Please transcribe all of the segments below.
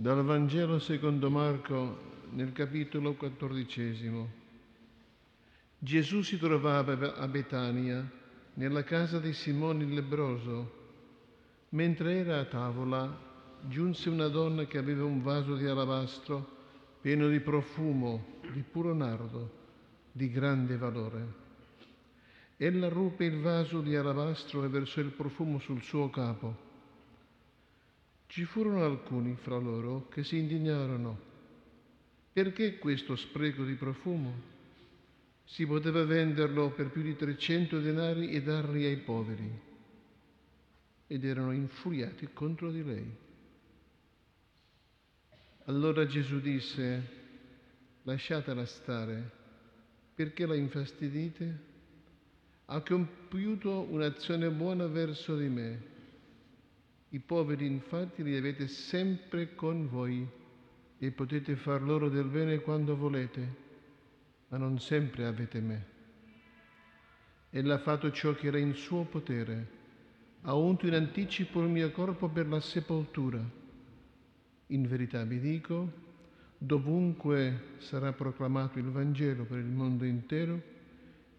Dal Vangelo secondo Marco nel capitolo quattordicesimo. Gesù si trovava a Betania, nella casa di Simone il lebroso. Mentre era a tavola, giunse una donna che aveva un vaso di alabastro pieno di profumo, di puro nardo, di grande valore. Ella ruppe il vaso di alabastro e versò il profumo sul suo capo. Ci furono alcuni fra loro che si indignarono. Perché questo spreco di profumo? Si poteva venderlo per più di 300 denari e darli ai poveri. Ed erano infuriati contro di lei. Allora Gesù disse, lasciatela stare, perché la infastidite? Ha compiuto un'azione buona verso di me i poveri infatti li avete sempre con voi e potete far loro del bene quando volete, ma non sempre avete me. Ella ha fatto ciò che era in suo potere, ha unto in anticipo il mio corpo per la sepoltura. In verità vi dico, dovunque sarà proclamato il Vangelo per il mondo intero,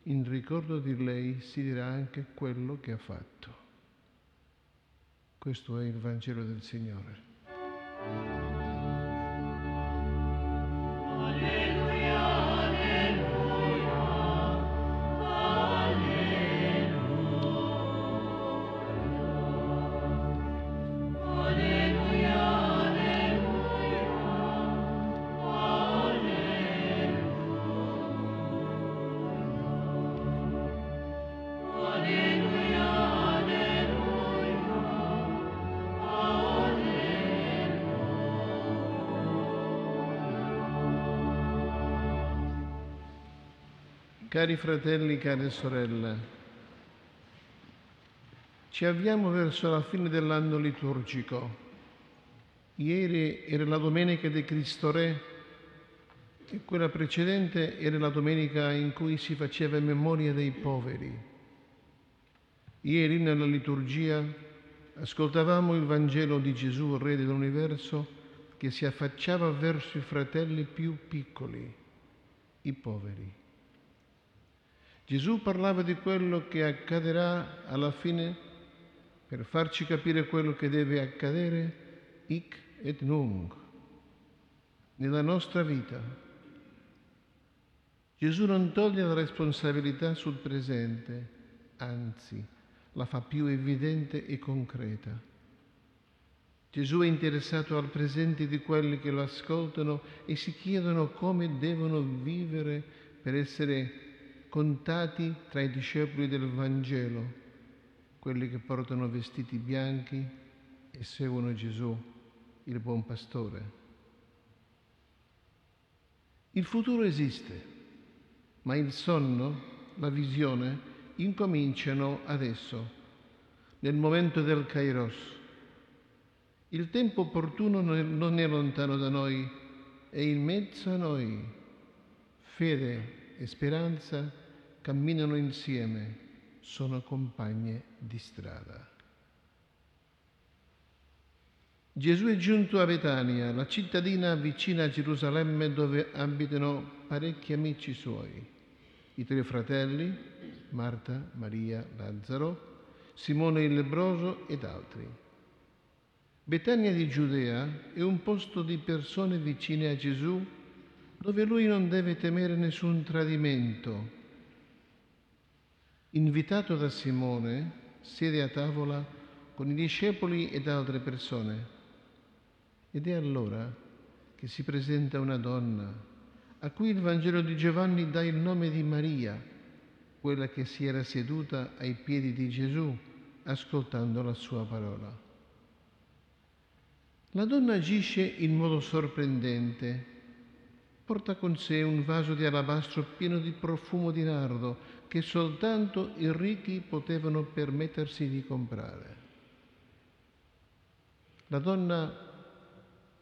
in ricordo di lei si dirà anche quello che ha fatto. Questo è il Vangelo del Signore. Cari fratelli, care sorelle, ci avviamo verso la fine dell'anno liturgico. Ieri era la domenica di Cristo Re e quella precedente era la domenica in cui si faceva memoria dei poveri. Ieri nella liturgia ascoltavamo il Vangelo di Gesù, Re dell'universo, che si affacciava verso i fratelli più piccoli, i poveri. Gesù parlava di quello che accadrà alla fine per farci capire quello che deve accadere hic et nunc nella nostra vita. Gesù non toglie la responsabilità sul presente, anzi la fa più evidente e concreta. Gesù è interessato al presente di quelli che lo ascoltano e si chiedono come devono vivere per essere contati tra i discepoli del Vangelo, quelli che portano vestiti bianchi e seguono Gesù, il buon pastore. Il futuro esiste, ma il sonno, la visione, incominciano adesso, nel momento del Kairos. Il tempo opportuno non è lontano da noi, è in mezzo a noi. Fede e speranza camminano insieme, sono compagne di strada. Gesù è giunto a Betania, la cittadina vicina a Gerusalemme dove abitano parecchi amici suoi, i tre fratelli, Marta, Maria, Lazzaro, Simone il lebroso ed altri. Betania di Giudea è un posto di persone vicine a Gesù dove lui non deve temere nessun tradimento invitato da Simone, siede a tavola con i discepoli ed altre persone. Ed è allora che si presenta una donna a cui il Vangelo di Giovanni dà il nome di Maria, quella che si era seduta ai piedi di Gesù ascoltando la sua parola. La donna agisce in modo sorprendente. Porta con sé un vaso di alabastro pieno di profumo di nardo che soltanto i ricchi potevano permettersi di comprare. La donna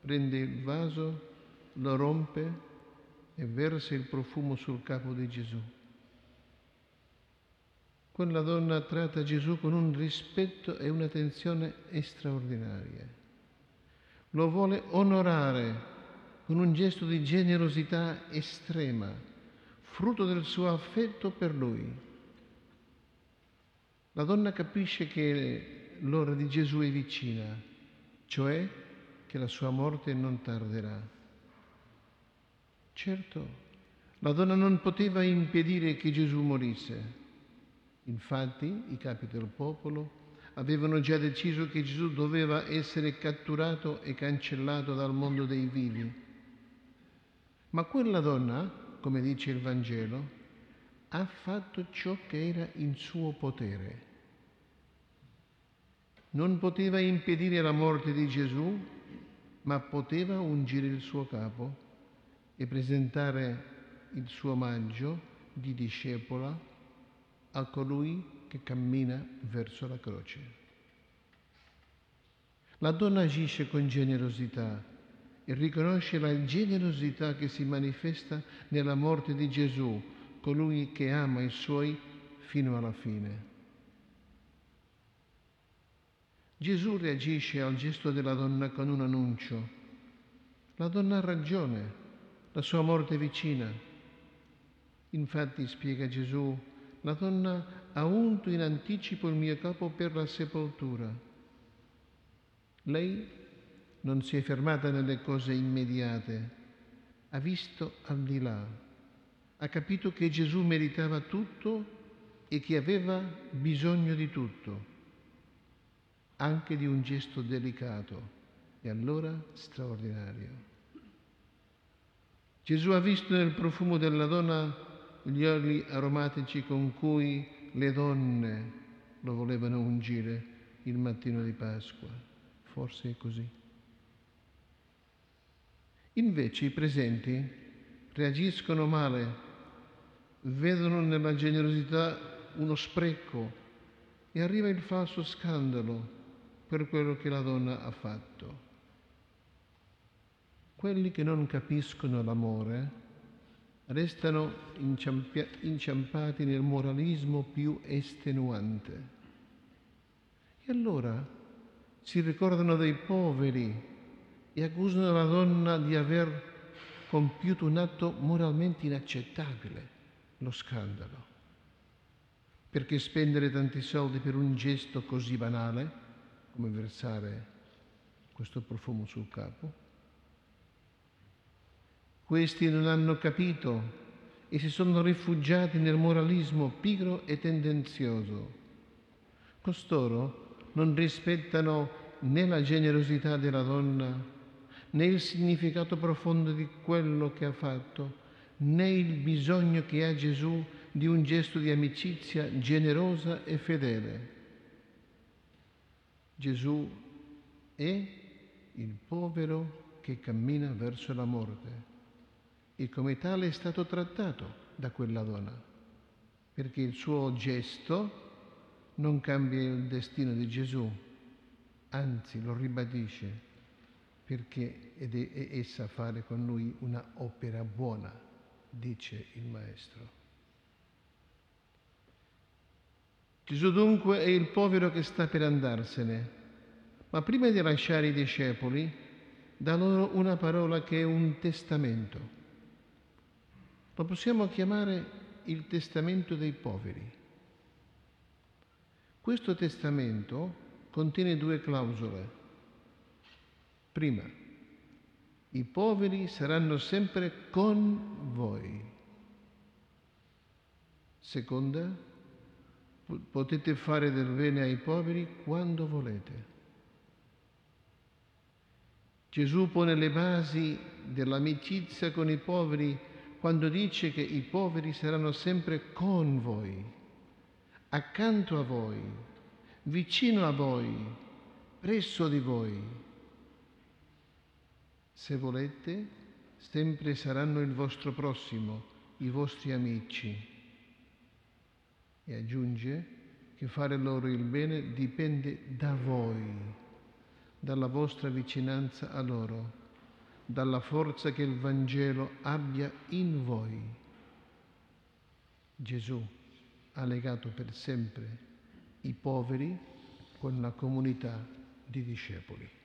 prende il vaso, lo rompe e versa il profumo sul capo di Gesù. Quella donna tratta Gesù con un rispetto e un'attenzione straordinaria. lo vuole onorare con un gesto di generosità estrema, frutto del suo affetto per lui. La donna capisce che l'ora di Gesù è vicina, cioè che la sua morte non tarderà. Certo, la donna non poteva impedire che Gesù morisse. Infatti i capi del popolo avevano già deciso che Gesù doveva essere catturato e cancellato dal mondo dei vivi. Ma quella donna, come dice il Vangelo, ha fatto ciò che era in suo potere. Non poteva impedire la morte di Gesù, ma poteva ungere il suo capo e presentare il suo omaggio di discepola a colui che cammina verso la croce. La donna agisce con generosità e riconosce la generosità che si manifesta nella morte di Gesù, colui che ama i suoi fino alla fine. Gesù reagisce al gesto della donna con un annuncio. La donna ha ragione, la sua morte è vicina. Infatti, spiega Gesù, la donna ha unto in anticipo il mio capo per la sepoltura. Lei non si è fermata nelle cose immediate, ha visto al di là, ha capito che Gesù meritava tutto e che aveva bisogno di tutto, anche di un gesto delicato e allora straordinario. Gesù ha visto nel profumo della donna gli oli aromatici con cui le donne lo volevano ungire il mattino di Pasqua. Forse è così. Invece i presenti reagiscono male, vedono nella generosità uno spreco e arriva il falso scandalo per quello che la donna ha fatto. Quelli che non capiscono l'amore restano inciampati nel moralismo più estenuante. E allora si ricordano dei poveri e accusano la donna di aver compiuto un atto moralmente inaccettabile, lo scandalo. Perché spendere tanti soldi per un gesto così banale, come versare questo profumo sul capo? Questi non hanno capito e si sono rifugiati nel moralismo pigro e tendenzioso. Costoro non rispettano né la generosità della donna, né il significato profondo di quello che ha fatto, né il bisogno che ha Gesù di un gesto di amicizia generosa e fedele. Gesù è il povero che cammina verso la morte e come tale è stato trattato da quella donna, perché il suo gesto non cambia il destino di Gesù, anzi lo ribadisce perché ed è essa fare con lui una opera buona, dice il Maestro. Gesù dunque è il povero che sta per andarsene, ma prima di lasciare i discepoli dà loro una parola che è un testamento. Lo possiamo chiamare il testamento dei poveri. Questo testamento contiene due clausole. Prima, i poveri saranno sempre con voi. Seconda, potete fare del bene ai poveri quando volete. Gesù pone le basi dell'amicizia con i poveri quando dice che i poveri saranno sempre con voi, accanto a voi, vicino a voi, presso di voi. Se volete, sempre saranno il vostro prossimo, i vostri amici. E aggiunge che fare loro il bene dipende da voi, dalla vostra vicinanza a loro dalla forza che il Vangelo abbia in voi. Gesù ha legato per sempre i poveri con la comunità di discepoli.